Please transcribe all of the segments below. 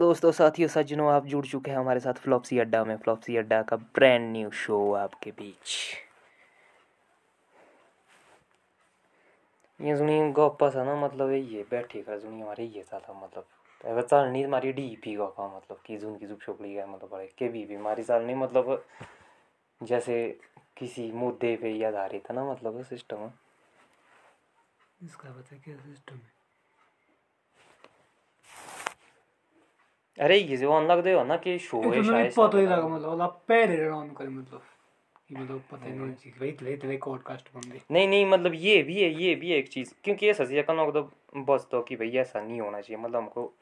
दोस्तों, साथियों, सज्जनों, आप जुड़ चुके हैं हमारे साथ फ्लॉपसी अड्डा में। फ्लॉपसी अड्डा का ब्रांड न्यू शो आपके बीच। ये सुनी गप्पा सा ना मतलब ये बैठी कर सुनिए हमारे, ये सा था मतलब। अगर चालनी हमारी डी पी गप्पा मतलब की जुन की जुप छोकली गया मतलब बड़े के भी हमारी चालनी मतलब जैसे किसी मुद्दे पे आधारित है ना मतलब सिस्टम इसका पता क्या सिस्टम है? अरे ये जो ऑन लग दे हो ना कि शो है नहीं शायद पता ही लगा मतलब आप पहले ऑन करे मतलब। कि मतलब पता ही नहीं चीज़ वही तो इतने पॉडकास्ट गए नहीं नहीं मतलब ये भी है ये भी है एक चीज़। क्योंकि ऐसा चीज़ का तो बस तो कि भाई ऐसा नहीं होना चाहिए मतलब हमको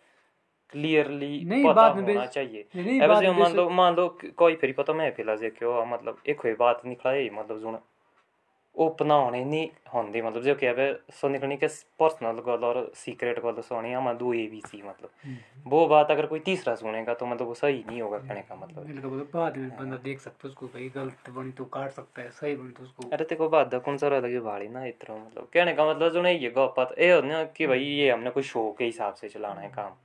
क्लियरली पता बाद होना चाहिए। अब मान लो मान लो कोई फिर पता मैं फिला जे क्यों मतलब एक कोई बात निकला है मतलब जो ओपन होने नहीं होंगे मतलब जो क्या है सो निकलनी के पर्सनल गल और सीक्रेट गल सोनी हम दो ए बी सी मतलब वो बात अगर कोई तीसरा सुनेगा तो मतलब वो सही नहीं होगा कहने का मतलब बाद में बंदा देख सकता है उसको भाई गलत बनी तो काट सकता है सही बनी तो उसको अरे तेको बात कौन सा लगे भाड़ी ना इतना मतलब कहने का मतलब जो नहीं ये गप ये हो ना कि भाई ये हमने कोई शो के हिसाब से चलाना है काम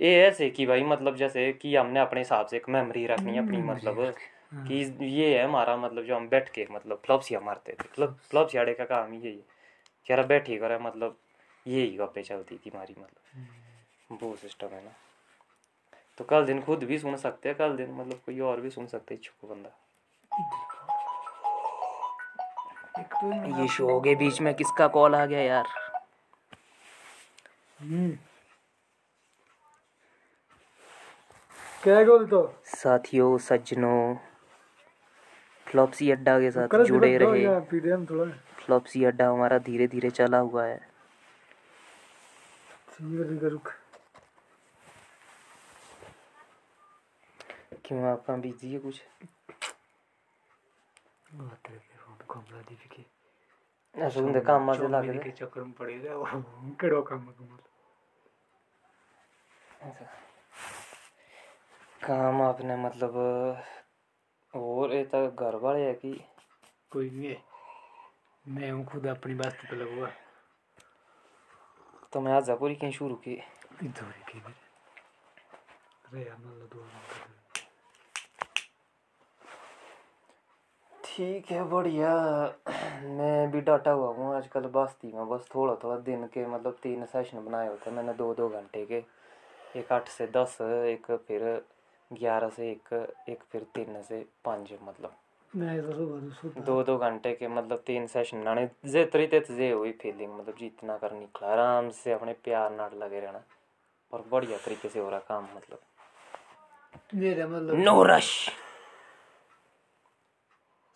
ये ऐसे कि भाई मतलब जैसे कि हमने अपने हिसाब से एक मेमोरी रखनी है अपनी मतलब कि ये है हमारा मतलब जो हम बैठ के मतलब फ्लॉप्सिया मारते थे। फ्लॉप फ्लॉप्सियाड़े का काम यही है। यार बैठी करे मतलब यही गप्पे चलती थी हमारी मतलब। वो सिस्टम है ना। तो कल दिन खुद भी सुन सकते हैं कल दिन मतलब कोई और भी सुन सकते है इच्छुक बंदा। तो ये शो के बीच में किसका कॉल आ गया यार? हम्म। क्या बोल तो साथियों सज्जनों फ्लॉप्सी अड्डा के साथ जुड़े रहे। फ्लॉप्सी अड्डा हमारा धीरे धीरे चला हुआ है। क्यों आपका बिज़ी है कुछ? बात फ़ोन कमला दीदी के ऐसा उनके काम में चला के चक्कर में पड़े गए केड़ो काम में कमल काम आपने मतलब और ये तो घर वाले है कि कोई नहीं है मैं हूँ खुद अपनी बात पे लगा हुआ तो मैं आज पूरी कहीं शुरू की इधर के अरे यार मतलब दो मिनट ठीक है बढ़िया मैं भी डाटा हुआ हूँ आजकल बस बस्ती में बस थोड़ा थोड़ा दिन के मतलब तीन सेशन बनाए होते मैंने दो दो घंटे के एक आठ से दस एक फिर ग्यारह से एक एक फिर तीन से पाँच मतलब। मैं इधर सुबह तो सुबह दो दो घंटे के मतलब तीन सेशन बनाने जे तरीके से जे हुई फीलिंग मतलब जितना कर निकला आराम से अपने प्यार नाट लगे रहना और बढ़िया तरीके से हो रहा काम मतलब। मेरा मतलब नो रश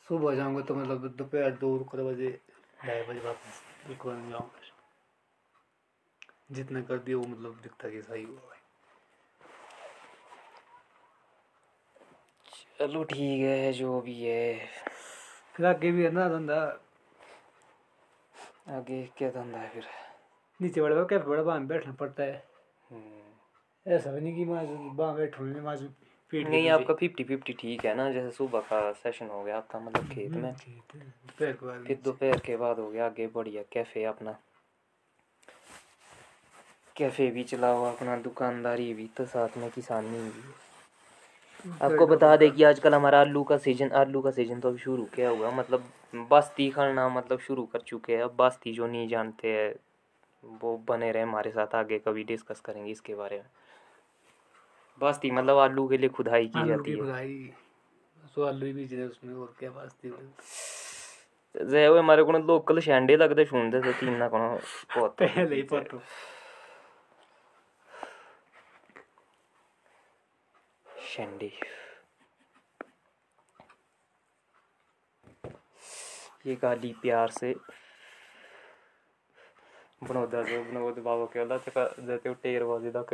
सुबह जाऊँगा तो मतलब दोपहर दो बजे ढाई बजे वापस एक बार जाऊँगा। जितना कर दिया वो मतलब दिखता कि सही हुआ चलो ठीक है जो भी है। फिर आगे भी है ना धंधा? आगे क्या धंधा है फिर? नीचे बड़ा बड़ा कैफ़े बड़ा में बैठना पड़ता है। हम्म। ऐसा भी नहीं कि मैं वहाँ बैठूँ नहीं मैं पीठ नहीं आपका फिफ्टी फिफ्टी ठीक है ना जैसे सुबह का सेशन हो गया आपका मतलब खेत में। के बाद फिर दोपहर के बाद हो गया आगे बढ़िया कैफ़े अपना। कैफ़े भी चलाओ अपना दुकानदारी भी तो साथ में किसानी भी। आपको बता दें कि। आजकल हमारा आलू का सीज़न आलू का सीज़न तो अभी शुरू किया हुआ मतलब बस्ती खड़ना मतलब शुरू कर चुके हैं। अब बस्ती जो नहीं जानते हैं वो बने रहे हमारे साथ आगे कभी डिस्कस करेंगे इसके बारे में। बस्ती मतलब आलू के लिए खुदाई की जाती है। खुदाई। सो आलू ही बीज उसमें और क्या बात थी जे वो हमारे को लोकल शैंडे लगते सुनते थे तीन ना कोनो बहुत पहले शेंडिफ ये कहा प्यार से बनोदा जो बनोद बाबा के वाला तक जाते हो टेरबाजी तक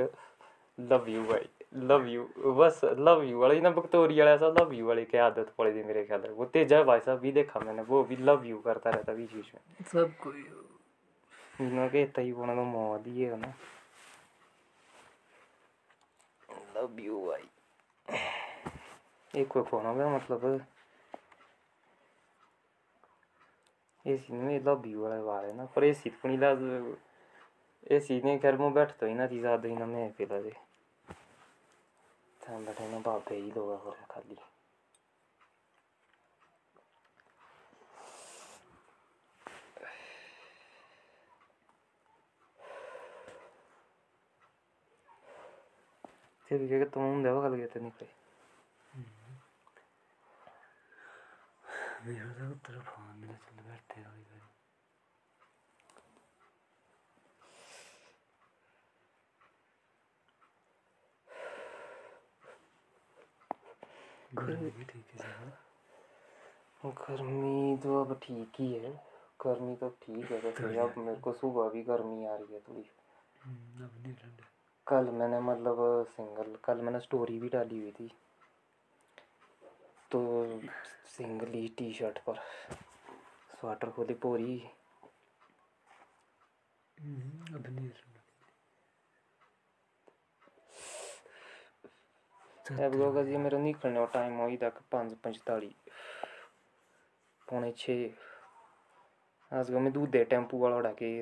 लव यू भाई लव यू बस लव यू वाले ना बकतोरी वाला ऐसा लव यू वाले की आदत पड़ी थी मेरे ख्याल वो तेजा भाई साहब भी देखा मैंने वो भी लव यू करता रहता बीच बीच में। सब कोई। ना के तई बोना तो मौत ही है ना। लव यू भाई। एक कोई फ़ोन हो गया मतलब एसी में लव यू वाला वाले ना पर एसी तो नहीं लाज एसी ने घर में बैठ तो ही ना थी ज़्यादा ही ना मैं फिर अरे हम बैठे ना बाबे ही लोग मेरा तो फ़ोन चल हो इधर गर्मी ठीक है गर्मी तो अब ठीक ही है। गर्मी तो ठीक है वैसे अब मेरे को सुबह भी गर्मी आ रही है थोड़ी। हम्म, अब नहीं ठंड। कल मैंने मतलब सिंगल कल मैंने स्टोरी भी डाली हुई थी। तो सिंगल ही टी शर्ट पर। स्वेटर खोली पूरी। हम्म, अब नहीं जी मेरा निकलने का टाइम हो तक पाँच पंजताली पौने छः। आज मैं दूध दे टेंपू वाला उड़ा के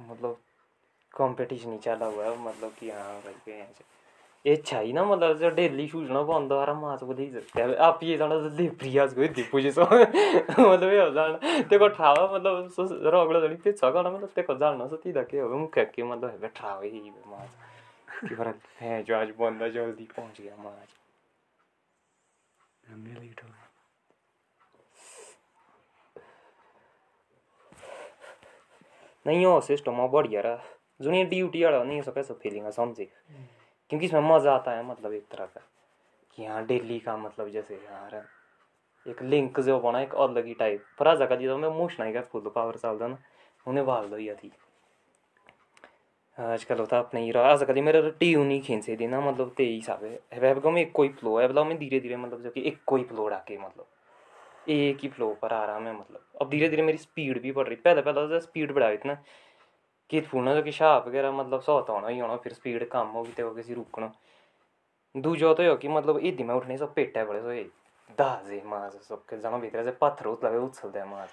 मतलब कंपटीशन ही चला हुआ है मतलब कि हाँ भाई के यहाँ से ये चाहिए ना मतलब जो डेली सूचना बंद आ रहा मास बोली हैं आप ये जाना तो लिप्री आज कोई दीपू जी सो। मतलब ये हो जाना तेको ठावा मतलब सो रगड़ा जड़ी पे छगाना मतलब तेको जाना सो तीदा के हो मुख्य के मतलब है ठावा ही मास कि फ़र्क है जो आज बंदा जल्दी पहुँच गया मास हमने लेट हो नहीं हो सिस्टम बढ़िया रहा। जुनी ड्यूटी वाला नहीं सके सब फीलिंग समझे? क्योंकि इसमें मज़ा आता है मतलब एक तरह का, कि हाँ डेली का मतलब जैसे यार, एक लिंक जो बना, एक अलग ही टाइप पर आज का जी मैं मोशन आएगा फुल पावर चलता ना, उन्हें भाग दो थी। आजकल होता अपने ही रहा आजकल मेरा ट्यून नहीं खींचे दी ना मतलब ते हिसाब है। अब में एक कोई फ्लो है मैं धीरे धीरे मतलब जो कि एक कोई फ्लो डाके मतलब। एक ही फ्लो पर आ रहा मैं मतलब। अब धीरे धीरे मेरी स्पीड भी बढ़ रही पहले पहले तो स्पीड बढ़ा इतना कि फूना जो कि शाप वगैरह मतलब सौ तो होना ही होना फिर स्पीड कम होगी तो किसी रुकना। दूजा तो हो कि मतलब इदी में उठने सब पेटा बड़े सोए दाजे माज सबके जाना भीतर से पत्थर उतला उछलते हैं माज।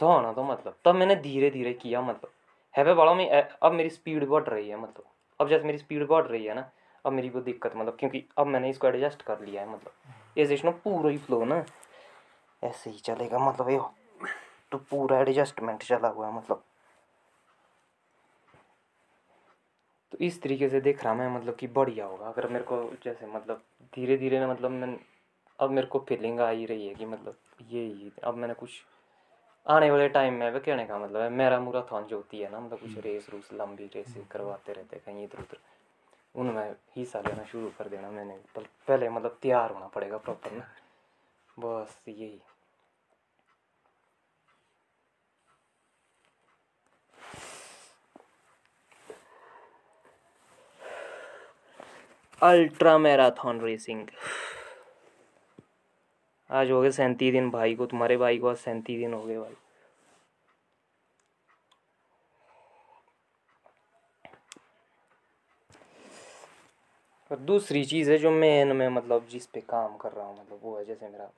सो होना तो मतलब तब मैंने धीरे धीरे किया मतलब। है बड़ा में अब मेरी स्पीड बढ़ रही है मतलब। अब जैसे मेरी स्पीड बढ़ रही है ना अब मेरी वो दिक्कत मतलब क्योंकि अब मैंने इसको एडजस्ट कर लिया है मतलब। ये ना पूरा ही फ्लो ना। ऐसे ही चलेगा मतलब ये तो पूरा एडजस्टमेंट चला हुआ है मतलब। तो इस तरीके से देख रहा मैं मतलब कि बढ़िया होगा। अगर मेरे को जैसे मतलब धीरे धीरे ना मतलब मैं अब मेरे को फीलिंग आ ही रही है कि मतलब ये ही अब मैंने कुछ आने वाले टाइम में वह कहने का मतलब है मेरा मूरा थॉन जो होती है ना मतलब कुछ रेस रूस लंबी रेस करवाते रहते कहीं इधर उधर उनमें हिस्सा लेना शुरू कर देना मैंने। पहले मतलब तैयार होना पड़ेगा प्रॉपर ना। बस यही। अल्ट्रा मैराथन रेसिंग आज हो गए सैंतीस दिन भाई को, तुम्हारे भाई को आज सैंतीस दिन हो गए भाई। और दूसरी चीज़ है जो मेन में मतलब जिस पे काम कर रहा हूँ मतलब वो है जैसे मेरा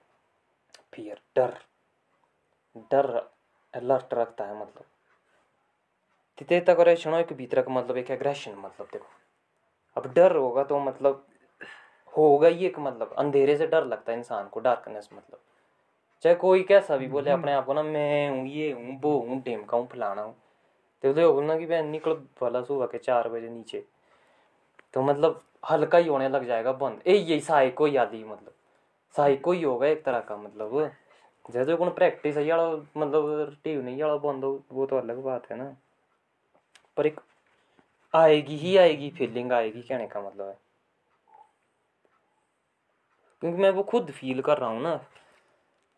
फियर डर। डर अलर्ट रखता है मतलब। तिते तक और क्षणों के भीतर का मतलब एक एग्रेशन मतलब देखो। अब डर होगा तो मतलब होगा ही एक मतलब अंधेरे से डर लगता है इंसान को डार्कनेस मतलब। चाहे कोई कैसा भी बोले, अपने आप को ना, मैं हूँ, ये हूँ, वो हूँ, डेमका हूँ, फलाना हूँ। तो तो बोलना कि मैं निकल, भला सुबह के चार बजे नीचे। तो मतलब हल्का ही होने लग जाएगा बंद। ए यही साइको ही आदि मतलब। साइको ही होगा एक तरह का मतलब। जैसे कौन प्रैक्टिस है मतलब टीव नहीं यार बंद हो, वो तो अलग बात है ना। पर एक आएगी ही आएगी फीलिंग आएगी कहने का मतलब है। क्योंकि मैं वो खुद फील कर रहा हूँ ना।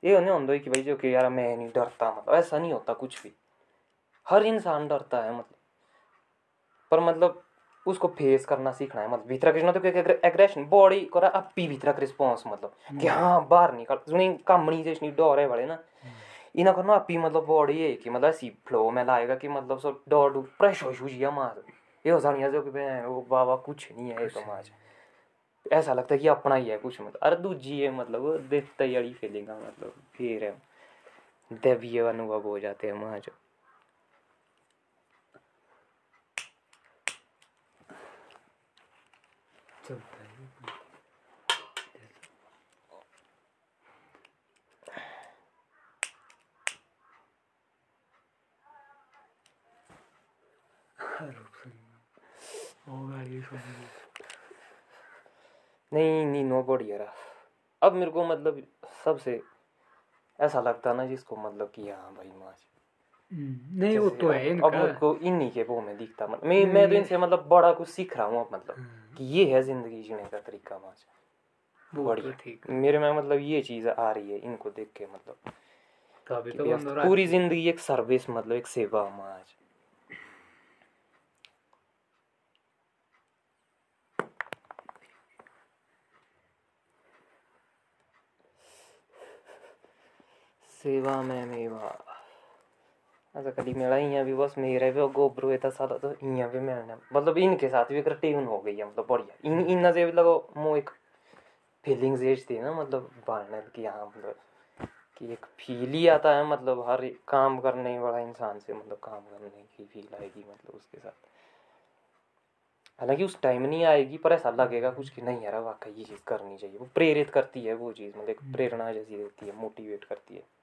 ये नहीं होता कि भाई जो कि यार मैं नहीं डरता मतलब ऐसा नहीं होता कुछ भी। हर इंसान डरता है मतलब। पर मतलब उसको फेस करना सीखना है मतलब भीतर कृष्ण तो क्योंकि एग्रेशन बॉडी करा अपी भीतर रिस्पॉन्स मतलब। कि हाँ बाहर निकल सुनी कामणी जैसी डर है वाले ना। इना करना अपी मतलब बॉडी है कि मतलब ऐसी फ्लो में लाएगा कि मतलब सो डर डूर प्रेश हो जिया मार। ये हो जानी जो कि वो बाबा कुछ नहीं है ये तो माज ऐसा लगता है कि अपना ही है कुछ मतलब। अरे दूजी है मतलब देखता ही अड़ी फीलिंग मतलब फिर है दैवीय अनुभव हो जाते हैं माज चलता है ओ गाड़ी सुन नहीं नहीं नो बढ़िया रहा अब मेरे को मतलब सबसे ऐसा लगता ना जिसको मतलब कि हाँ भाई माच नहीं वो तो है अब इनका मेरे को इन्हीं के वो में दिखता मतलब मैं मैं तो इनसे मतलब बड़ा कुछ सीख रहा हूँ अब मतलब हाँ, कि ये है ज़िंदगी जीने का तरीका तो बढ़िया ठीक मेरे में मतलब ये चीज़ आ रही है इनको देख के मतलब तो तो पूरी ज़िंदगी एक सर्विस मतलब एक सेवा माच सेवा में मेवा ऐसा कभी मेरा इयाँ भी बस मेरे भी गोबरू था साला तो भी मिलना मतलब इनके साथ भी एक हो गई है मतलब बढ़िया। इन इन्ना से भी लगो मो एक फीलिंग्स एज थी ना मतलब बालने की हाँ मतलब कि एक फील ही आता है मतलब हर काम करने वाला इंसान से मतलब काम करने की फील आएगी मतलब उसके साथ। हालाँकि उस टाइम नहीं आएगी, पर ऐसा लगेगा कुछ कि नहीं यार, वाकई ये चीज़ करनी चाहिए। वो प्रेरित करती है, वो चीज़ मतलब एक प्रेरणा जैसी देती है मोटिवेट करती है।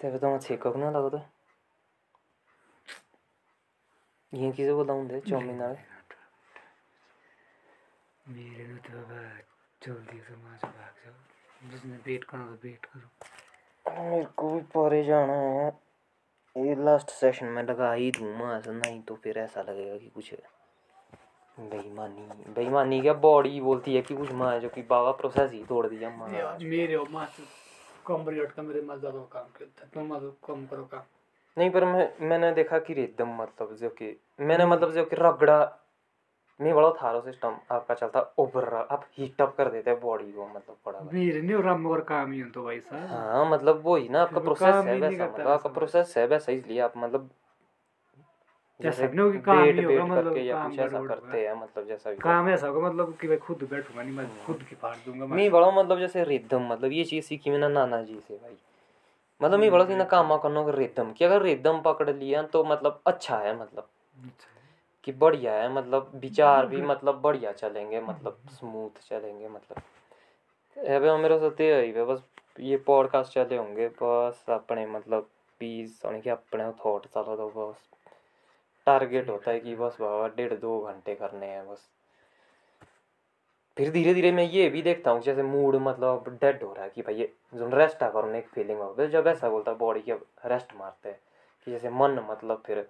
तेरे तो छेकक ना लगता ये किसे बताऊँ चौमिन वाले मेरे ने तो बाबा जल्दी से वहाँ से भाग जाओ। जिसने वेट करना तो वेट करो। मेरे को भी परे जाना है ये लास्ट सेशन में लगा ही दूँ मास नहीं तो फिर ऐसा लगेगा कि कुछ बेईमानी बेईमानी क्या बॉडी बोलती है कि कुछ माँ जो कि बाबा प्रोसेस ही तोड़ दिया माँ मेरे हो मास कम रेट का मेरे मत ज़्यादा काम करता तुम मत कम करो काम। नहीं पर मैं मैंने देखा कि एकदम मतलब जो कि मैंने मतलब जो कि रगड़ा नहीं बड़ा थारो सिस्टम आपका चलता ओवर आप हीट अप कर देते हैं बॉडी को मतलब बड़ा। मेरे नहीं और हम और काम ही हो तो भाई साहब। हाँ मतलब वो ही ना आपका प्रोसेस है वैसा मतलब आपका प्रोसेस है वैसा इसलिए आप मतलब जैसे की काम ही होगा मतलब काम कुछ करते हैं। मतलब जैसा भी काम ऐसा होगा मतलब कि भाई खुद बैठूँगा नहीं मैं खुद की फाड़ दूँगा मैं मैं बड़ा मतलब जैसे रिदम मतलब ये चीज़ सीखी मैंने नाना जी से भाई। मतलब मैं बड़ा सीना काम करना रिदम कि। अगर रिदम पकड़ लिया तो मतलब अच्छा है मतलब। अच्छा कि बढ़िया है मतलब विचार भी मतलब बढ़िया चलेंगे मतलब स्मूथ चलेंगे मतलब। एबे मेरे साथ है बस ये पॉडकास्ट चले होंगे बस अपने मतलब पीस होने के अपने थॉट चलो तो बस। टारगेट होता है कि बस बाबा डेढ़ दो घंटे करने हैं बस। फिर धीरे धीरे मैं ये भी देखता हूँ जैसे मूड मतलब डेड हो रहा है कि भाई ये जो रेस्ट आ करने एक फीलिंग हो जब ऐसा बोलता बॉडी की अब रेस्ट मारते हैं कि जैसे मन मतलब फिर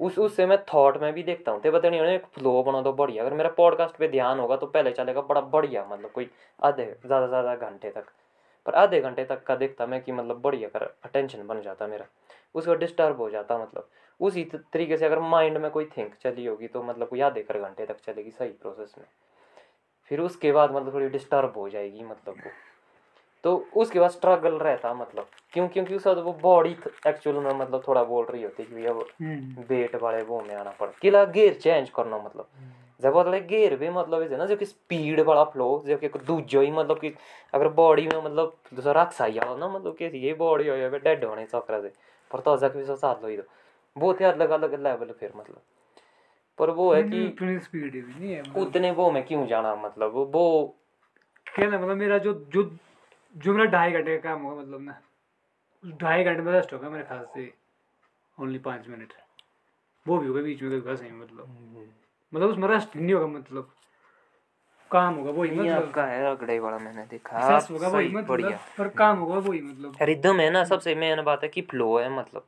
उस उससे मैं थॉट में भी देखता हूँ। ते पता नहीं एक फ्लो बना दो बढ़िया। अगर मेरा पॉडकास्ट पे ध्यान होगा तो पहले चलेगा बड़ा बढ़िया मतलब कोई आधे ज़्यादा से ज़्यादा घंटे तक। पर आधे घंटे तक का देखता मैं कि मतलब बढ़िया कर अटेंशन बन जाता मेरा। उसका डिस्टर्ब हो जाता मतलब। उसी तरीके से अगर माइंड में कोई थिंक चली होगी तो मतलब कोई आधे कर घंटे तक चलेगी सही प्रोसेस में। फिर उसके बाद मतलब थोड़ी डिस्टर्ब हो जाएगी मतलब वो। तो उसके बाद स्ट्रगल रहता मतलब। क्यों क्योंकि उस वक्त वो बॉडी एक्चुअल में मतलब थोड़ा बोल रही होती कि हम्म। वेट वाले वो में आना पड़ा किला गेयर चेंज करना मतलब। जब वाले गेयर भी मतलब ऐसे ना जो कि स्पीड वाला फ्लो जो कि दूजो ही मतलब कि अगर बॉडी में मतलब दूसरा रक्स आई ना मतलब कि ये बॉडी हो जाए डेड होने चक्कर से पर तो भी साथ लो ही दो। बहुत ही अलग अलग लेवल फिर मतलब। पर वो है कि इतनी स्पीड भी नहीं है मतलब। उतने वो में क्यों जाना मतलब? वो कहना मतलब मेरा जो जो जो मेरा ढाई घंटे का काम होगा मतलब ना ढाई घंटे में रेस्ट होगा मेरे ख्याल से। ओनली पाँच मिनट वो भी होगा बीच में कभी सही मतलब। मतलब उसमें रेस्ट नहीं होगा मतलब। काम होगा वही मतलब। आपका है रगड़े वाला मैंने देखा। होगा वही मतलब। पर काम होगा वही मतलब। रिदम है ना सबसे मेन बात है कि फ्लो है मतलब।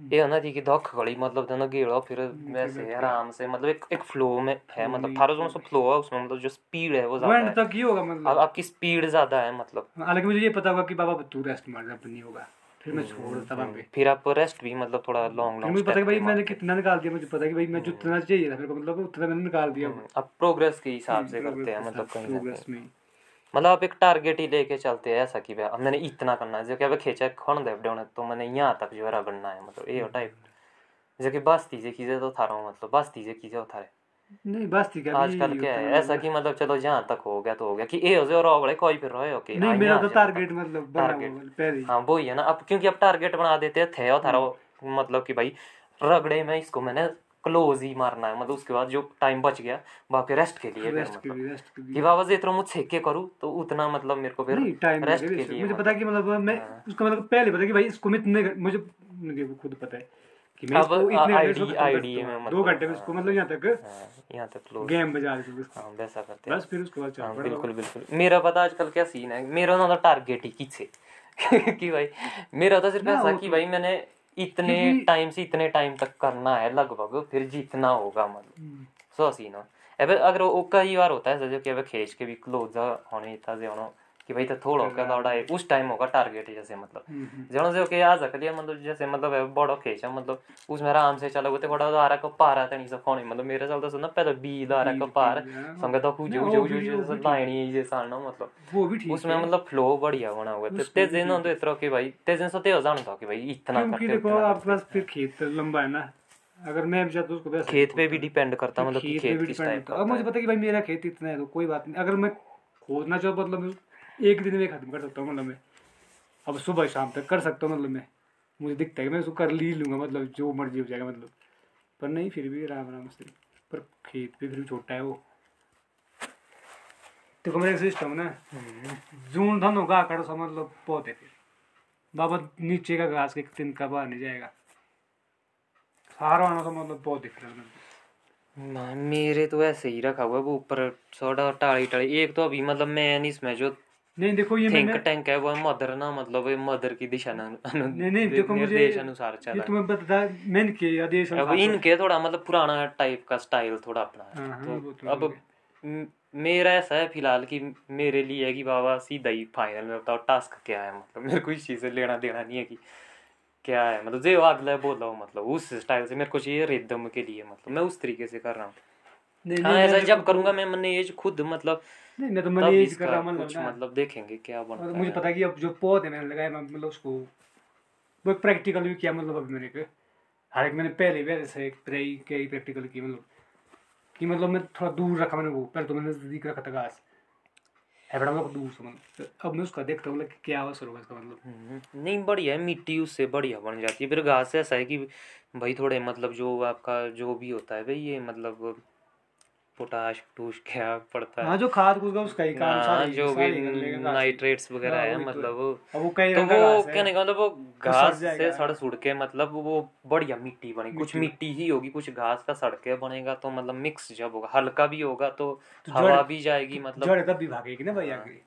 ये है ना थी कि धक खड़ी मतलब तना गेड़ो फिर वैसे आराम से मतलब एक एक फ्लो में है मतलब थारो जो फ्लो है उसमें मतलब जो स्पीड है वो ज़्यादा एंड है तक ही होगा अब मतलब आपकी स्पीड ज़्यादा है मतलब हालाँकि मुझे ये पता होगा कि बाबा तू रेस्ट मार जा नहीं होगा फिर मैं छोड़ देता वहाँ पे फिर आप रेस्ट भी मतलब थोड़ा लॉन्ग फिर मुझे पता है भाई मैंने कितना निकाल दिया मुझे पता है कि भाई मैं जितना चाहिए था मेरे को मतलब उतना मैंने निकाल दिया आप प्रोग्रेस के हिसाब से करते हैं मतलब कहीं प्रोग्रेस में मतलब आप एक टारगेट ही लेके चलते हैं ऐसा कि भाई मैंने इतना करना है। जो कि अब खींचा खण दे अपने तो मैंने यहाँ तक जो है रगड़ना है मतलब ये टाइप जो कि बस तीजे चीज़ें तो था रहा हूँ मतलब बस तीजे होता है नहीं बस ठीक है आजकल क्या है ऐसा कि मतलब चलो जहाँ तक हो गया तो हो गया कि ए हो जाए और बड़े कोई फिर रहे हो कि नहीं हाँ, मेरा तो टारगेट मतलब हुआ Target. है पहले ही। हाँ वही है ना अब क्योंकि अब टारगेट बना देते थे और थारा मतलब कि भाई रगड़े में इसको मैंने क्लोज ही मारना है। मतलब उसके बाद जो टाइम बच गया बाकी रेस्ट के लिए रेस्ट के मतलब। लिए रेस्ट के लिए। कि बाबा जितना मुझ छेक के करूँ तो उतना मतलब मेरे को फिर टाइम रेस्ट के लिए मुझे मतलब। पता कि मतलब मैं हाँ। उसको मतलब पहले पता कि भाई इसको मैं इतने मुझे खुद पता है कि मैं अब इतने सकता हूँ। में दो मतलब, घंटे में इसको हाँ। मतलब यहाँ तक हाँ, यहाँ तक क्लोज गेम बजा उसको हाँ वैसा करते हैं। बस फिर उसके बाद चल हाँ बिल्कुल बिल्कुल। मेरा पता आजकल क्या सीन है? मेरा ना टारगेट ही किसे? कि भाई मेरा तो सिर्फ़ ऐसा कि तो- भाई मैंने इतने टाइम से इतने टाइम तक करना है लगभग फिर जीतना होगा मतलब। सो सीन है अब अगर वो कई बार होता है जैसे कि अब खेच के भी क्लोज होने इतना से होना। कि भाई तो थोड़ा का दौड़ा है उस टाइम होगा टारगेट जैसे मतलब। जनो से ओके आ सकलिए मतलब जैसे मतलब बड़ा खेचा मतलब उसमें आराम से चला तो बड़ा दारा का पारा तनी सा फ़ोन मतलब मेरे चलता सुनना पहले बी दारा का पार हाँ। तो कुछ जो जो जो भी लाइनी जे सालना मतलब। उसमें मतलब फ्लो बढ़िया बना हुआ है तो तेज दिन होते इतना कि भाई तेज दिन से तेज जान था कि भाई इतना करते देखो आपके पास फिर खेत लंबा है ना। अगर मैं भी हूँ उसको खेत पे भी डिपेंड करता मतलब खेत पे भी किस डिपेंड करता का अब मुझे पता कि भाई मेरा खेत इतना है तो कोई बात नहीं। अगर मैं खोदना चाहूँ मतलब एक दिन में खत्म कर सकता हूँ मतलब मैं। अब सुबह शाम तक कर सकता हूँ मतलब मैं। मुझे दिखता है कि मैं उसको कर ली लूँगा मतलब जो मर्ज़ी हो जाएगा मतलब। पर नहीं फिर भी राम राम से। पर खेत पे फिर भी छोटा है वो। देखो मेरा सिस्टम ना। जून धन होगा आकर समझ लो पौधे फिर। बाबा नीचे का घास के तिनका बाहर नहीं जाएगा। सारा आना समझ लो पौधे फिर मतलब। ना, मेरे तो ऐसे ही रखा हुआ है वो ऊपर थोड़ा टाली टाली। एक तो अभी मतलब मैं नहीं इसमें जो नहीं देखो ये थिंक टैंक है वो मदर ना मतलब मदर की दिशा न- अनु- नहीं नहीं देखो मुझे निर्देश अनुसार ये तुम्हें बता मैंने किया आदेश अब तो- इनके थोड़ा मतलब पुराना टाइप का स्टाइल थोड़ा अपना है। हाँ, तो तो अब मेरा ऐसा है फ़िलहाल कि मेरे लिए है कि बाबा सीधा ही फाइनल में बताओ टास्क क्या है मतलब मेरे को इस चीज़ से लेना देना नहीं है कि क्या है। मतलब जो अगला बोला हो मतलब उस स्टाइल से मेरे को चाहिए रिदम के लिए मतलब मैं उस तरीके से कर रहा हूँ। हाँ ऐसा जब देखो- करूँगा मैं मैंने ये खुद मतलब नहीं मैं तो तब मैंने कर रहा मतलब ना मतलब देखेंगे क्या बनता मुझे है। पता है कि अब जो पौधे मैंने लगाए मैं मतलब उसको वो प्रैक्टिकल भी किया मतलब अभी मैंने के हर एक मैंने पहले भी ऐसे के ही प्रैक्टिकल किया मतलब कि मतलब मैं थोड़ा दूर रखा मैंने वो पहले तो मैंने नज़दीक रखा था घास। है बड़ा मतलब दूर से मतलब। तो अब मैं उसका देखता हूँ like क्या असर होगा इसका मतलब। हम्म, नहीं बढ़िया है मिट्टी उससे बढ़िया बन जाती है। फिर घास ऐसा है कि भाई थोड़े मतलब जो आपका जो भी होता है भाई ये मतलब पोटाश टूश क्या पड़ता हाँ है जो खाद कूद का उसका ही काम हाँ, सारी जो सारी भी। नाइट्रेट्स वगैरह हाँ, है तो मतलब अब वो कई तो वो क्या नहीं मतलब वो घास से सड़ सुड़ के मतलब वो बढ़िया मिट्टी बनेगी कुछ मिट्टी। ही होगी कुछ घास का सड़ के बनेगा तो मतलब मिक्स जब होगा हल्का भी होगा तो तो हवा भी जाएगी मतलब जड़ तब भी भागेगी ना भैया। की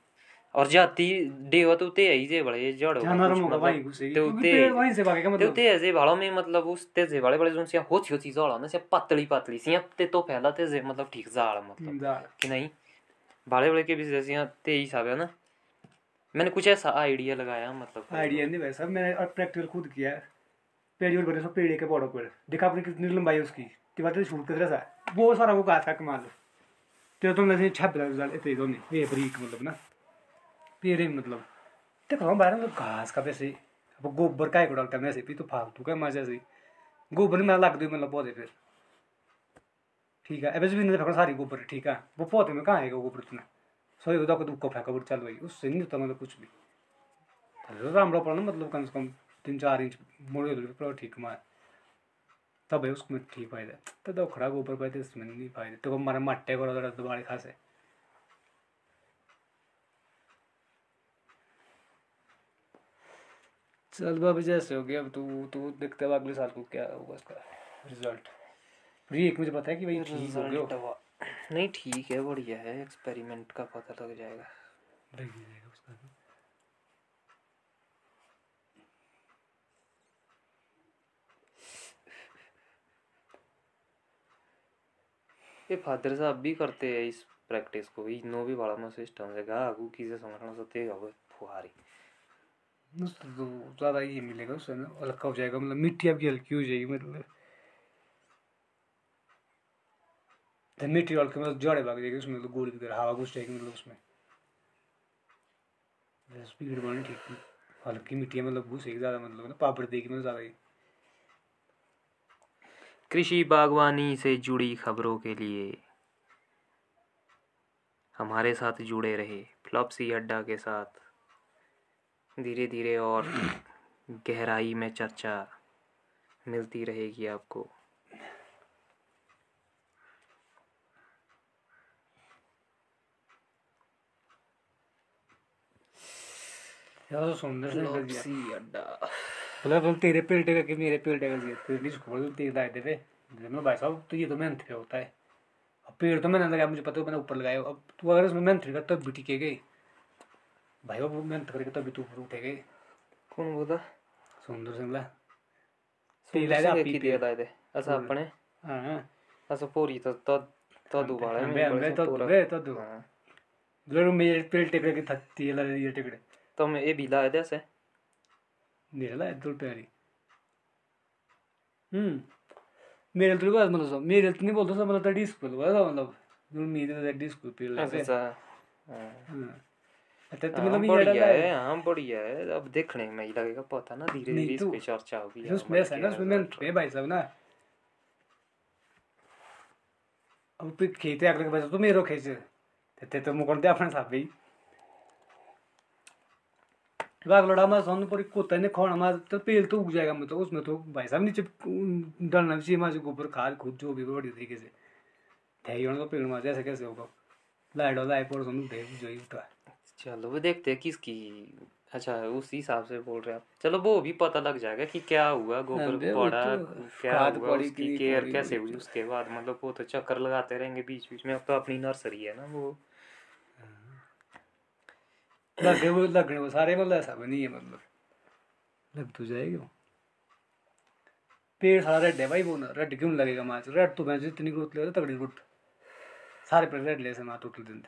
और जाती डेवा तो ते ही जे बड़े जड़ नरम कुछ होगा मतलब। घुसेगी तो ते वहीं से भागेगा ते मतलब? ते ऐसे भाड़ों में मतलब उस ते से बड़े बड़े जोन से होती होती जाड़ा ना से पतली पतली सी ते तो पहला ते से मतलब ठीक जाड़ मतलब। कि नहीं? बड़े बड़े के भी जैसे यहाँ ते ही हिसाब है ना। मैंने कुछ ऐसा आइडिया लगाया मतलब आइडिया नहीं वैसा मैंने प्रैक्टिकल खुद किया पेड़ी और बने सो पेड़े के बड़ों पर। देखा आपने कितनी लंबाई है उसकी? कि बात शूट कर रहा वो सारा वो घास का कमाल। तो तुम जैसे छप रहा इतने दोनों ये बरीक मतलब ना। पेड़े मतलब। देखो हम बाहर मतलब घास का वैसे। अब गोबर का को डालता है वैसे भी तो मज़ा से गोबर में लग दो मतलब पौधे फिर। ठीक है, अब भी नहीं सारी गोबर, ठीक है? वो पौधे में कहाँ आएगा गोबर इतना? सही होता को दुख फेंका चल भाई। उससे नहीं होता मतलब कुछ भी। तो राम्रो पड़ना मतलब कम से कम तीन चार इंच मोड़े है उसमें ठीक फ़ायदा। तो खड़ा गोबर पाए इसमें नहीं तो दबाड़े खासे। चल बाबा जैसे हो गया अब तू तू देखते अब अगले साल को क्या होगा इसका रिज़ल्ट फिर ये एक मुझे पता है कि भाई ठीक हो गया नहीं ठीक है बढ़िया है एक्सपेरिमेंट का पता लग जाएगा। लग ही जाएगा उसका भी। ये फादर साहब भी करते हैं इस प्रैक्टिस को। इनो भी बड़ा मस्त सिस्टम है गा आगू किसे समझना सकते हैं फुहारी। तो ज़्यादा ये मिलेगा उससे ना, हल्का हो जाएगा मतलब मिट्टी आपकी हल्की हो जाएगी मतलब। तो मिट्टी हल्की मतलब जड़े भाग जाएगी उसमें मतलब गोली की तरह हवा घुस जाएगी मतलब उसमें। स्पीड बढ़नी ठीक हल्की मिट्टी मतलब घुसेगी ज़्यादा मतलब ना, पापड़ देगी मतलब ज़्यादा ही। कृषि बागवानी से जुड़ी खबरों के लिए हमारे साथ जुड़े रहे, फ्लॉपसी अड्डा के साथ। धीरे धीरे और गहराई में चर्चा मिलती रहेगी आपको। तो मतलब तेरे टेका कि मेरे तेरे लिए तेरे लाए थे वे मैं भाई साहब तो ये तो मेहनत पे होता है। अब पेड़ तो मैंने लगाया मुझे पता है मैंने ऊपर लगाया। अब तू अगर इसमें मेहनत करेगा तब भी टिकेगी भाई वो मेहनत करेगा तभी तू ऊपर उठेगी कौन बोला सुंदर सिंगला सुंदर लाए थे से आपी की दिया लाए थे असा अपने? हाँ। असा पोरी तो तो तो दोबारा हम्बे हम्बे तो वे तो दो। ज़रूर मेरे पेड़ टेकड़े की थत्ती लगे ये टेकड़े तो मैं ये भी लाए थे ऐसे। मेरे ला दूर प्यारी। हम्म। मेरे तो बात मतलब मेरे तो नहीं बोलता मतलब तड़ी स्कूल वाला मतलब। जो मेरे तो स्कूल पेड़ लगे ऐसा हाँ। अच्छा तो मतलब ये बढ़िया लगा है हाँ बढ़िया है अब देखने में ही लगेगा पता ना धीरे नहीं धीरे इस तो- पे चर्चा होगी उसमें ऐसा है ना उसमें मेहनत पे भाई साहब ना। अब फिर खेते अगले के बच्चे तो मेरो खेचे ते तो मुकन दे अपने साथ भी बाग लड़ा मैं सोन पर कोता ने खोना मैं तो पेल तो उग जाएगा मतलब उसमें तो भाई साहब नीचे डालना भी चाहिए माँ गोबर खाद खुद जो भी बड़ी तरीके से। थे पेड़ मार ऐसे कैसे होगा? लाइट सोन जो ही उठा। चलो वो देखते हैं किसकी अच्छा उस हिसाब से बोल रहे हैं आप। चलो वो भी पता लग जाएगा कि क्या हुआ गोबर पड़ा तो क्या हुआ उसकी केयर कैसे हुई उसके बाद मतलब वो तो चक्कर लगाते रहेंगे बीच बीच में। अब तो अपनी नर्सरी है ना वो। लगे वो लगने वो सारे मतलब ऐसा भी नहीं है मतलब। लग तो जाएगा वो। पेड़ सारा रेड है भाई वो ना। रेड क्यों लगेगा माच रेड तो मैं जितनी ग्रोथ ले तगड़ी ग्रोथ सारे पेड़ रेड ले से माँ टोटल दिन।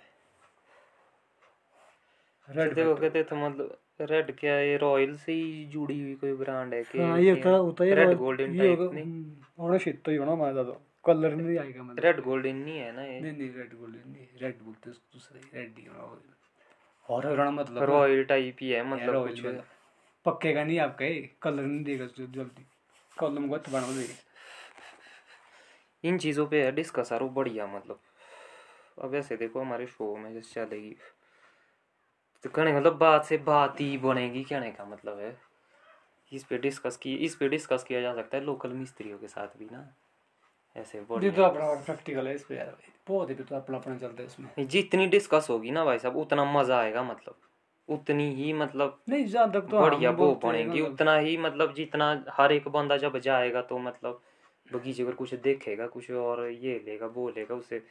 रेड देखो कहते तो मतलब रेड क्या ये रॉयल से ही जुड़ी हुई कोई ब्रांड है कि हाँ ये होता होता है रेड गोल्डन टाइप नहीं? और शीत तो ही होना मारा तो कलर नहीं आएगा मतलब। रेड गोल्डन नहीं है ना ये? नहीं नहीं रेड गोल्डन नहीं रेड बोलते हैं दूसरे रेड ही होना और होना मतलब रॉयल टाइप ही है मतलब कुछ। पक्केगा नहीं आपका ये? कलर नहीं देगा जल्दी। कलम को बना देगा इन चीज़ों पे है डिस्कस वो बढ़िया मतलब। अब ऐसे देखो हमारे शो में जैसे चलेगी। तो कहने का मतलब बात से बात ही बनेगी कहने का मतलब है। इस पे डिस्कस की इस पे डिस्कस किया जा सकता है लोकल मिस्त्रियों के साथ भी ना। ऐसे तो अपना प्रैक्टिकल है इस पे यार। बहुत ही तो अपना अपना चलता है इसमें। जितनी डिस्कस होगी ना भाई साहब उतना मज़ा आएगा मतलब। उतनी ही मतलब नहीं तक तो बढ़िया वो बनेगी। मतलब- उतना ही मतलब जितना हर एक बंदा जब जाएगा तो मतलब बगीचे पर कुछ देखेगा कुछ और ये लेगा वो लेगा उससे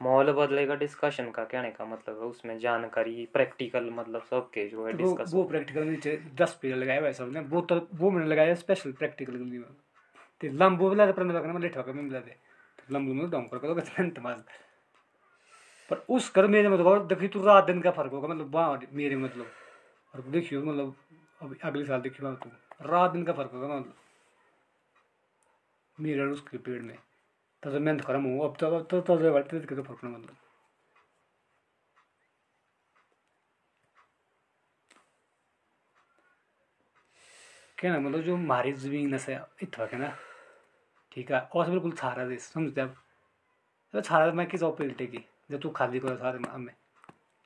माहौल बदलेगा डिस्कशन का कहने का मतलब है उसमें जानकारी प्रैक्टिकल मतलब सबके जो है तो वो डिस्कस वो प्रैक्टिकल दस पेज लगाया भाई साहब ने वो तो वो मैंने लगाया स्पेशल प्रैक्टिकल के लिए। ते लंबो वाला अपने लगना मैं लेट होकर मैं मिला दे तो लंबो में डाउन कर कर तो तमाज पर उस कर मेरे मतलब देखी तू रात दिन का फ़र्क होगा मतलब वहाँ मेरे मतलब। और देखियो मतलब अब अगले साल देखियो तू। रात दिन का फ़र्क होगा मतलब। मेरे और उसके पेड़ में। तब तो मेहनत खत्म हो अब तो अब तो तो बढ़ते तो फ़र्क ना मतलब क्या ना मतलब जो हमारी ज़मीन है इतना है ना ठीक है और से बिल्कुल छारा दे समझते अब अब छारा मैं किस पेल्टे की जब तू खाली कर सारे में हमें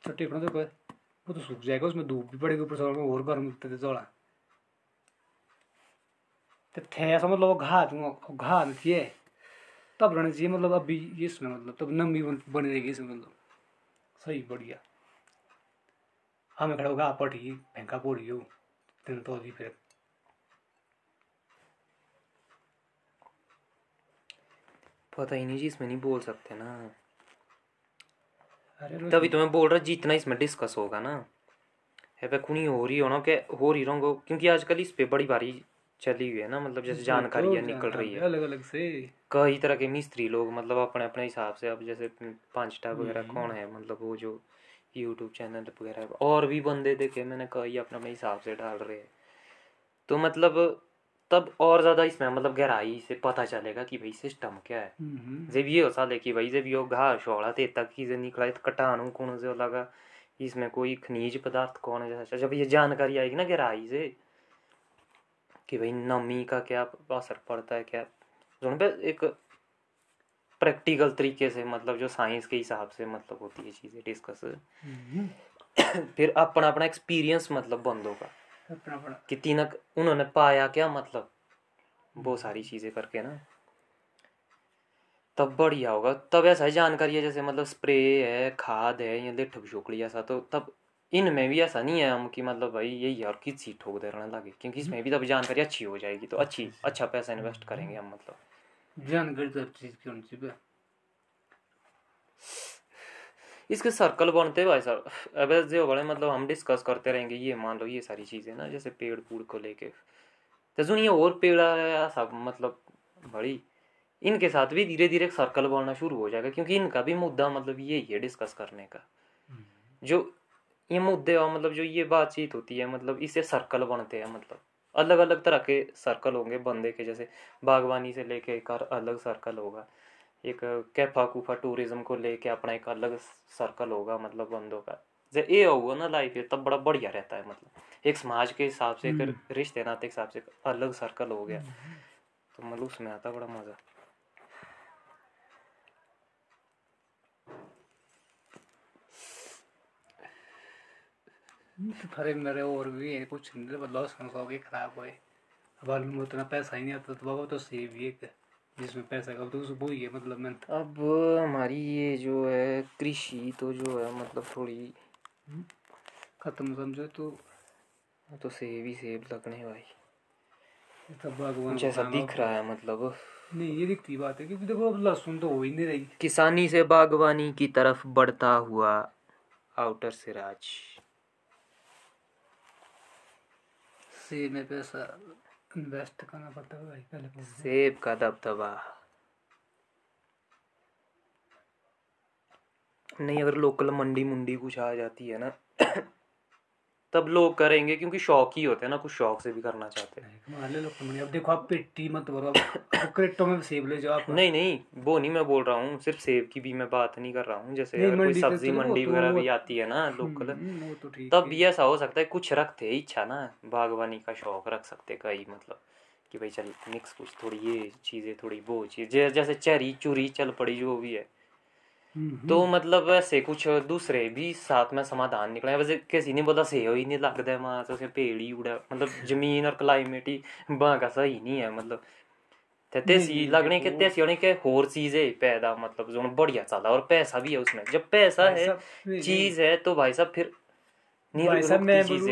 तो टेकना तो कोई वो तो सूख जाएगा उसमें धूप भी पड़ेगी ऊपर से और गर्म होते थे जोड़ा तो थे ऐसा मतलब वो घा दूँगा घा थी तब रहना चाहिए मतलब अभी ये इसमें मतलब तब नमी बन बनी रहेगी इसमें मतलब। सही बढ़िया। हमें खड़ा होगा पटी फेंका पोड़ी हो। दिन तो अभी फिर। पता ही नहीं जी इसमें नहीं बोल सकते ना। अरे तभी तो मैं बोल रहा जितना इसमें डिस्कस होगा ना। है पे कुनी हो रही हो ना के हो रही रहोगे क्योंकि आजकल इस पे बड़ी बारी चली हुई है ना मतलब जैसे जानकारी निकल रही है। अलग अलग से। कई तरह के मिस्त्री लोग मतलब अपने अपने हिसाब से अब जैसे पाँच टाप वगैरह हम्म। कौन है मतलब वो जो यूट्यूब चैनल वगैरह और भी बंदे देखे मैंने कई अपने अपने हिसाब से डाल रहे हैं। तो मतलब तब और ज़्यादा इसमें मतलब गहराई से पता चलेगा कि भाई सिस्टम क्या है। हम्म, जब ये है कि भाई जब ये घास शोड़ा ते तक की से निकला कटाणु कौन से लगा इसमें कोई खनिज पदार्थ कौन है? जब ये जानकारी आएगी ना गहराई से कि भाई नमी का क्या असर पड़ता है क्या? जो पे एक प्रैक्टिकल तरीके से मतलब जो साइंस के हिसाब से मतलब होती है चीज़ें डिस्कस हम्म, फिर अपना अपना एक्सपीरियंस मतलब बंदों का। कि तीनक उन्होंने पाया क्या मतलब? वो सारी चीज़ें करके ना। तब बढ़िया होगा। तब ऐसा ही जानकारी है जैसे मतलब स्प्रे है खाद है या लिठ बिछोकड़ी ऐसा तो तब इनमें भी ऐसा नहीं है हम कि मतलब भाई यही और किस चीज़ ठोक दे रहने लगे क्योंकि इसमें भी तब जानकारी अच्छी हो जाएगी तो अच्छी अच्छा पैसा इन्वेस्ट करेंगे हम मतलब। जानकारी तो हर चीज़ की होनी चाहिए। इसके सर्कल बनते भाई साहब अब जो बड़े मतलब हम डिस्कस करते रहेंगे ये मान लो ये सारी चीज़ें ना जैसे पेड़ पूड़ को लेके। तो सुनिए और पेड़ आया सब मतलब बड़ी। इनके साथ भी धीरे धीरे सर्कल बनना शुरू हो जाएगा क्योंकि इनका भी मुद्दा मतलब यही है डिस्कस करने का। जो ये मुद्दे और मतलब जो ये बातचीत होती है मतलब इससे सर्कल बनते हैं मतलब। अलग अलग तरह के सर्कल होंगे बंदे के जैसे बागवानी से लेके एक अलग सर्कल होगा। एक कैफा कूफा टूरिज़्म को लेके अपना एक अलग सर्कल होगा मतलब बंदों का। जब ये होगा ना लाइफ ये तब बड़ा बढ़िया रहता है मतलब। एक समाज के हिसाब से एक हम्म। रिश्ते नाते के हिसाब से अलग सर्कल हो गया। तो मतलब उसमें आता बड़ा मज़ा। अरे मेरे और भी है कुछ नहीं लॉस हो गए खराब हुए। अब आलू में उतना पैसा ही नहीं आता तो बाबा तो सेव ही एक जिसमें पैसा का तो वो ही है मतलब मैं अब हमारी ये जो है कृषि तो जो है मतलब थोड़ी खत्म समझो तो। तो सेब ही सेब लगने भाई। तब बागवान जैसा दिख रहा है मतलब। नहीं ये दिखती बात है क्योंकि देखो अब लहसुन तो हो ही नहीं रही। किसानी से बागवानी की तरफ़ बढ़ता हुआ आउटर सिराज। सेब में पैसा इन्वेस्ट करना पड़ता है भाई, पहले सेब का दबदबा। नहीं, अगर लोकल मंडी मुंडी कुछ आ जाती है ना तब लोग करेंगे क्योंकि शौक ही होते हैं ना कुछ शौक से भी करना चाहते हैं। मान ले लो कंपनी अब देखो आप पेटी मत भरो अब क्रेटों में सेब ले जाओ आप। नहीं नहीं वो नहीं मैं बोल रहा हूँ सिर्फ़ सेब की भी मैं बात नहीं कर रहा हूँ जैसे अगर कोई तो सब्ज़ी मंडी तो वगैरह भी आती है ना लोकल हम्म, तो ठीक तब। भी ऐसा हो सकता है कुछ रखते हैं इच्छा ना बागवानी का शौक रख सकते कई मतलब कि भाई चल मिक्स कुछ थोड़ी ये चीज़ें थोड़ी वो चीज़ जैसे चरी चूरी चल पड़ी जो भी है। हम्म, तो मतलब ऐसे कुछ दूसरे भी साथ में समाधान निकले वैसे किसी ने बोला सेहो ही नहीं लगता वहाँ उसे पेड़ ही उड़ा। मतलब ज़मीन और क्लाइमेट ही वहाँ का सही नहीं है मतलब। तेसी लगने के तेसी होने के होर चीज़ें पैदा मतलब जो बढ़िया चला और पैसा भी है उसमें। जब पैसा है चीज़ है तो भाई साहब फिर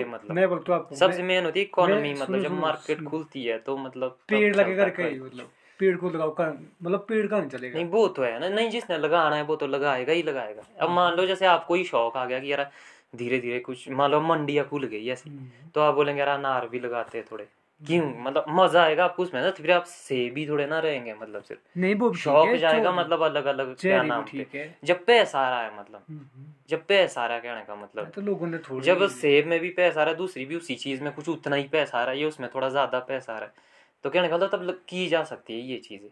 मतलब। मैं बोलता सबसे मेन होती है इकोनॉमी मतलब जब मार्केट खुलती है तो मतलब पेड़ लगे करके मतलब। पेड़ को लगाओ कर मतलब पेड़ का नहीं चलेगा। नहीं वो तो है ना। नहीं जिसने लगाना है वो तो लगाएगा ही लगाएगा। अब मान लो जैसे आपको ही शौक आ गया कि यार धीरे धीरे कुछ मान लो मंडिया खुल गई ऐसी हम्म, तो आप बोलेंगे यार अनार भी लगाते हैं थोड़े। क्यों? मतलब मज़ा आएगा आपको उसमें ना तो फिर आप सेब भी थोड़े ना रहेंगे मतलब सिर्फ़। नहीं वो शौक जाएगा मतलब अलग अलग क्या नाम है। जब पैसा आ रहा है मतलब। हम्म, हम्म। जब पैसा आ रहा है कहने का मतलब। तो लोगों ने थोड़ी जब सेब में भी पैसा आ रहा है दूसरी भी उसी चीज़ में कुछ उतना ही पैसा आ रहा है ये उसमें थोड़ा ज़्यादा पैसा आ रहा है। तो कहने का मतलब तब की जा सकती है ये चीज़ें।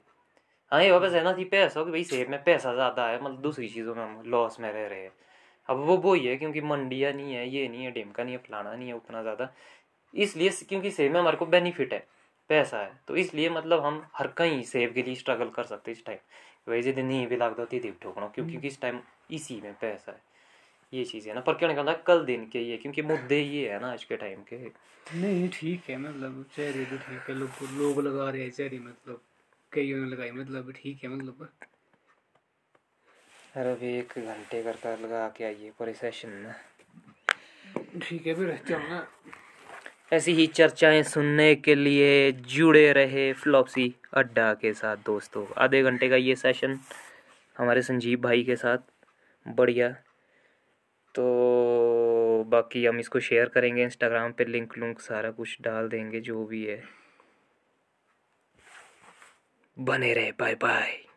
हाँ ये वापस है ना कि पैसा कि भाई सेब में पैसा ज़्यादा है मतलब दूसरी चीज़ों में हम लॉस में रह रहे हैं। अब वो वो ही है क्योंकि मंडिया नहीं है ये नहीं है डेमका नहीं है फलाना नहीं है उतना ज़्यादा। इसलिए क्योंकि सेब में हमारे को बेनिफिट है पैसा है। तो इसलिए मतलब हम हर कहीं सेब के लिए स्ट्रगल कर सकते इस टाइम वैसे दिन नहीं भी लगता होती थी ठोकना क्योंकि इस टाइम इसी में पैसा है। ये चीज़ है ना पर कहने का मतलब कल दिन के ये क्योंकि मुद्दे ये है ना आज के टाइम के। नहीं ठीक है मतलब चेरी भी ठीक है लोग लोग लगा रहे हैं चेरी मतलब कईयों ने लगाई मतलब ठीक है मतलब। अरे अभी एक घंटे कर कर लगा के आइए पूरे सेशन में ठीक है फिर चलना ऐसी ही चर्चाएँ सुनने के लिए जुड़े रहे फ्लॉपसी अड्डा के साथ दोस्तों। आधे घंटे का ये सेशन हमारे संजीव भाई के साथ। बढ़िया। तो बाकी हम इसको शेयर करेंगे इंस्टाग्राम पे लिंक लुंक सारा कुछ डाल देंगे, जो भी है। बने रहे बाय बाय